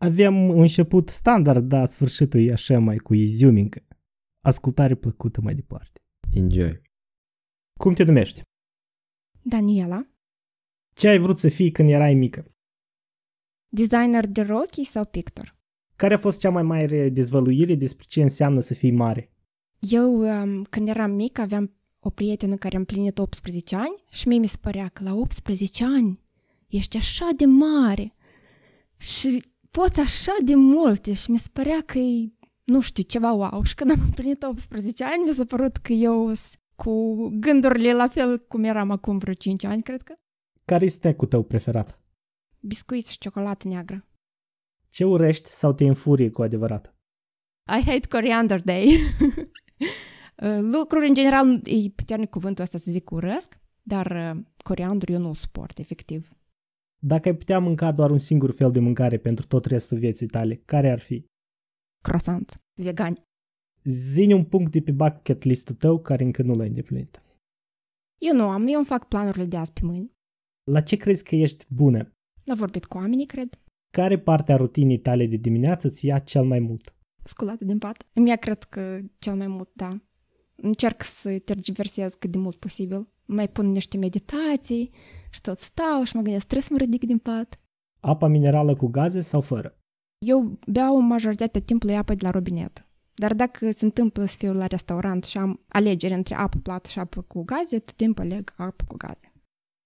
Avem un început standard, dar sfârșitul e așa mai cu izumincă. Ascultare plăcută mai departe. Enjoy. Cum te numești? Daniela, Ce ai vrut să fii când erai mică? designer de rochii sau pictor? Care a fost cea mai mare dezvăluire despre ce înseamnă să fii mare? Eu, um, când eram mic, aveam o prietenă care a împlinit 18 ani și mie mi se părea că la 18 ani ești așa de mare și poți așa de multe și mi se părea că e, nu știu, ceva wow. Și când am împlinit 18 ani, mi s-a părut că eu sunt cu gândurile la fel cum eram acum vreo 5 ani, cred că. Care este snack-ul tău preferat? Biscuiți și ciocolată neagră. Ce urești sau te înfurie cu adevărat? I hate coriander day. Uh, Lucruri, în general, e puternic cuvântul ăsta să zic urăsc, dar uh, coriandru eu nu suport, efectiv. Dacă ai putea mânca doar un singur fel de mâncare pentru tot restul vieții tale, care ar fi? Croissant, vegan. Zine un punct de pe bucket list-ul tău care încă nu l-ai îndeplinit. Eu nu am, eu îmi fac planurile de azi pe mâini. La ce crezi că ești bună? L-a vorbit cu oamenii, cred. Care parte a rutinii tale de dimineață ți ia cel mai mult? Sculată din pat. Îmi ia, cred că, cel mai mult, da. Încerc să tergiversez cât de mult posibil. Mai pun niște meditații și tot stau și mă gândesc, trebuie să mă ridic din pat. Apa minerală cu gaze sau fără? Eu beau majoritatea timpului apă de la robinet. Dar dacă se întâmplă să fiu la restaurant și am alegere între apă plată și apă cu gaze, tot timpul aleg apă cu gaze.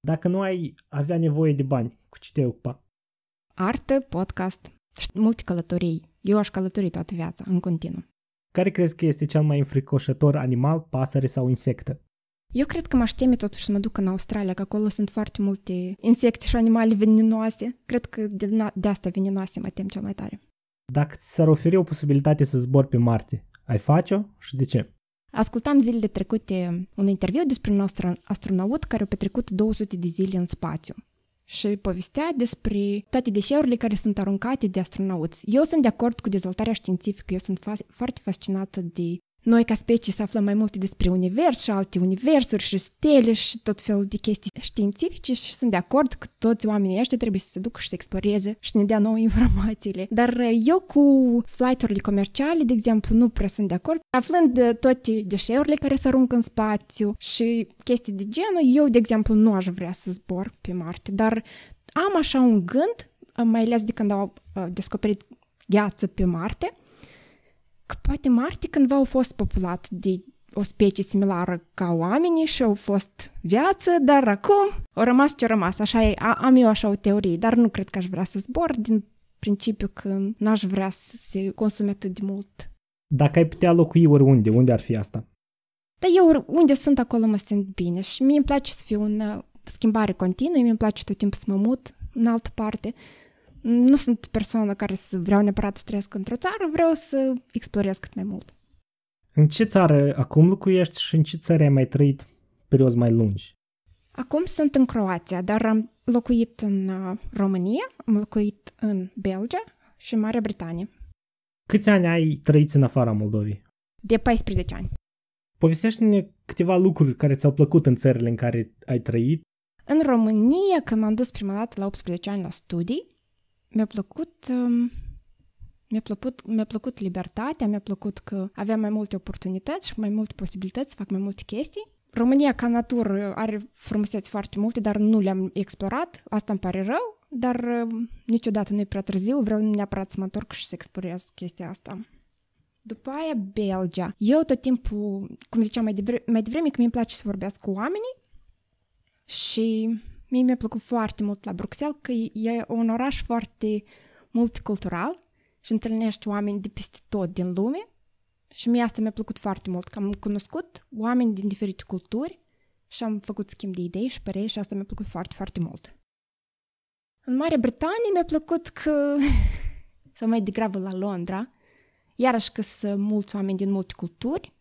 Dacă nu ai avea nevoie de bani, cu ce te ocupa? Artă, podcast și multe călătorii. Eu aș călători toată viața, în continuu. Care crezi că este cel mai înfricoșător animal, pasăre sau insectă? Eu cred că m-aș teme totuși să mă duc în Australia, că acolo sunt foarte multe insecte și animale venenoase. Cred că de, na- de asta venenoase mă tem cel mai tare. Dacă ți s-ar oferi o posibilitate să zbori pe Marte, ai face-o și de ce? Ascultam zilele trecute un interviu despre un astro- astronaut care a petrecut 200 de zile în spațiu și povestea despre toate deșeurile care sunt aruncate de astronauți. Eu sunt de acord cu dezvoltarea științifică, eu sunt fa- foarte fascinată de noi ca specii să aflăm mai multe despre univers și alte universuri și stele și tot felul de chestii științifice și sunt de acord că toți oamenii ăștia trebuie să se ducă și să exploreze și să ne dea nouă informațiile. Dar eu cu flight-urile comerciale, de exemplu, nu prea sunt de acord. Aflând de toate deșeurile care se aruncă în spațiu și chestii de genul, eu, de exemplu, nu aș vrea să zbor pe Marte, dar am așa un gând, mai ales de când au uh, descoperit gheață pe Marte, că poate Marte cândva au fost populat de o specie similară ca oamenii și au fost viață, dar acum au rămas ce rămas. Așa e, a- am eu așa o teorie, dar nu cred că aș vrea să zbor din principiu că n-aș vrea să se consume atât de mult. Dacă ai putea locui oriunde, unde ar fi asta? Dar eu unde sunt acolo mă simt bine și mie îmi place să fiu în uh, schimbare continuă, mie îmi place tot timpul să mă mut în altă parte. Nu sunt persoană care să vreau neapărat să trăiesc într-o țară, vreau să explorez cât mai mult. În ce țară acum locuiești și în ce țări ai mai trăit perioade mai lungi? Acum sunt în Croația, dar am locuit în uh, România, am locuit în Belgia și în Marea Britanie. Câți ani ai trăit în afara Moldovei? De 14 ani. Povestește-ne câteva lucruri care ți-au plăcut în țările în care ai trăit. În România, când m-am dus prima dată la 18 ani la studii, mi-a plăcut, um, mi-a plăcut, mi-a plăcut libertatea, mi-a plăcut că aveam mai multe oportunități și mai multe posibilități să fac mai multe chestii. România, ca natură, are frumuseți foarte multe, dar nu le-am explorat. Asta îmi pare rău, dar um, niciodată nu e prea târziu. Vreau neapărat să mă întorc și să explorez chestia asta. După aia, Belgia. Eu tot timpul, cum ziceam mai, devre- mai devreme, că mie îmi place să vorbesc cu oamenii și mie mi-a plăcut foarte mult la Bruxelles, că e un oraș foarte multicultural și întâlnești oameni de peste tot din lume și mie asta mi-a plăcut foarte mult, că am cunoscut oameni din diferite culturi și am făcut schimb de idei și păreri și asta mi-a plăcut foarte, foarte mult. În Marea Britanie mi-a plăcut că sau mai degrabă la Londra. Iarăși că sunt mulți oameni din multe culturi,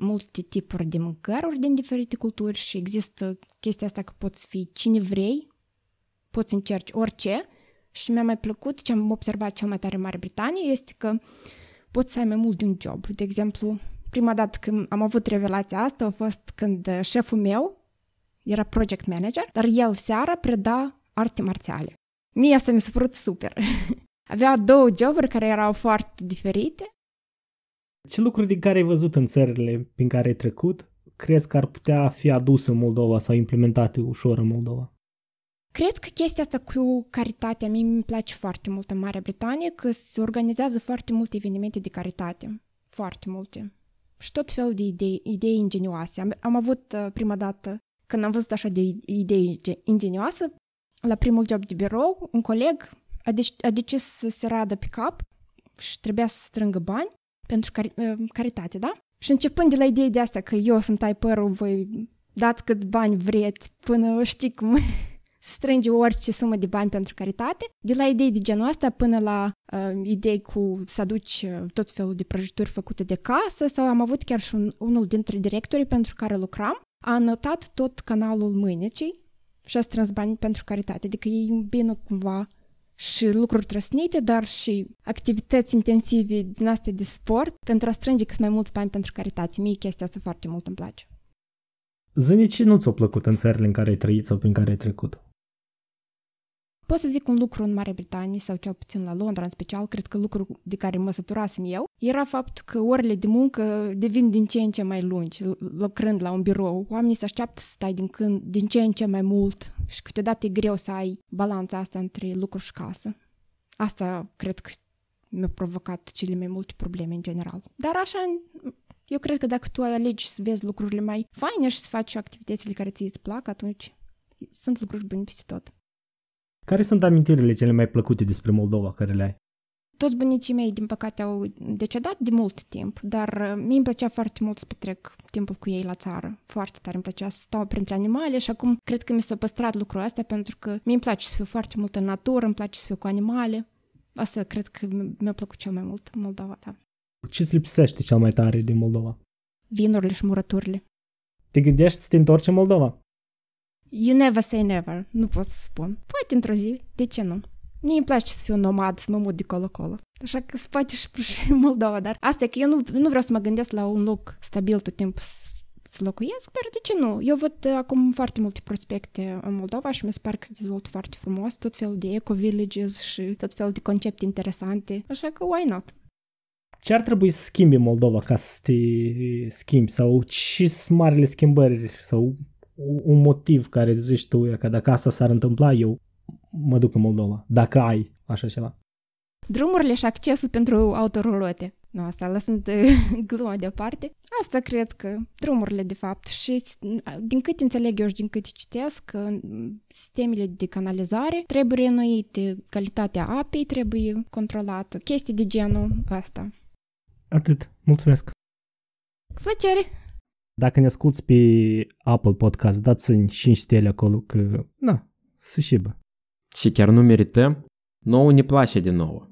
multe tipuri de mâncăruri din diferite culturi și există chestia asta că poți fi cine vrei, poți încerci orice și mi-a mai plăcut ce am observat cel mai tare în Marea Britanie este că poți să ai mai mult de un job. De exemplu, prima dată când am avut revelația asta a fost când șeful meu era project manager, dar el seara preda arte marțiale. Mie asta mi s-a părut super. Avea două joburi care erau foarte diferite. Ce lucruri din care ai văzut în țările prin care ai trecut crezi că ar putea fi adus în Moldova sau implementate ușor în Moldova? Cred că chestia asta cu caritatea, mie îmi place foarte mult în Marea Britanie, că se organizează foarte multe evenimente de caritate. Foarte multe. Și tot fel de idei, idei ingenioase. Am, am avut uh, prima dată, când am văzut așa de idei ingenioase, la primul job de birou, un coleg a, dec- a decis să se radă pe cap și trebuia să strângă bani pentru cari- uh, caritate, da? Și începând de la ideea de asta că eu să-mi tai părul, voi dați cât bani vreți, până știi cum strânge orice sumă de bani pentru caritate, de la idei de genul ăsta până la uh, idei cu să aduci uh, tot felul de prăjituri făcute de casă sau am avut chiar și un, unul dintre directorii pentru care lucram, a anotat tot canalul mâinecii și a strâns bani pentru caritate, adică ei îmbină cumva și lucruri trăsnite, dar și activități intensive din astea de sport pentru a strânge cât mai mulți bani pentru caritate. Mie chestia asta foarte mult îmi place. Zâni, ce nu ți-a plăcut în țările în care ai trăit sau prin care ai trecut? Pot să zic un lucru în Marea Britanie, sau cel puțin la Londra în special, cred că lucru de care mă săturasem eu, era faptul că orele de muncă devin din ce în ce mai lungi, lucrând la un birou. Oamenii se așteaptă să stai din, când, din ce în ce mai mult și câteodată e greu să ai balanța asta între lucru și casă. Asta cred că mi-a provocat cele mai multe probleme în general. Dar așa, eu cred că dacă tu alegi să vezi lucrurile mai faine și să faci activitățile care ți îți plac, atunci sunt lucruri bune peste tot. Care sunt amintirile cele mai plăcute despre Moldova care le ai? Toți bunicii mei, din păcate, au decedat de mult timp, dar uh, mie îmi plăcea foarte mult să petrec timpul cu ei la țară. Foarte tare îmi plăcea să stau printre animale și acum cred că mi s-a păstrat lucrul ăsta pentru că mie îmi place să fiu foarte mult în natură, îmi place să fiu cu animale. Asta cred că mi-a plăcut cel mai mult în Moldova, da. Ce îți lipsește cel mai tare din Moldova? Vinurile și murăturile. Te gândești să te întorci în Moldova? You never say never, nu pot să spun. Poate într-o zi, de ce nu? Mie îmi place să fiu nomad, să mă mut de colo-colo. Așa că se poate și, și Moldova, dar asta e că eu nu, nu vreau să mă gândesc la un loc stabil tot timpul să locuiesc, dar de ce nu? Eu văd uh, acum foarte multe prospecte în Moldova și mi se pare că se dezvoltă foarte frumos, tot felul de eco-villages și tot felul de concepte interesante, așa că why not? Ce ar trebui să schimbi Moldova ca să te schimbi? Sau ce sunt marile schimbări sau un motiv care zici tu că dacă asta s-ar întâmpla, eu mă duc în Moldova, dacă ai așa ceva. Drumurile și accesul pentru autorolote. Nu, asta lăsând gluma deoparte. Asta cred că drumurile, de fapt, și din cât înțeleg eu și din cât citesc, sistemele de canalizare trebuie renuite, calitatea apei trebuie controlată, chestii de genul ăsta. Atât. Mulțumesc. Cu plăcere! Dacă ne asculti pe Apple Podcast, dați-mi 5 stele acolo că, na, să șibă. Și chiar nu merităm? Nouă ne place de nouă.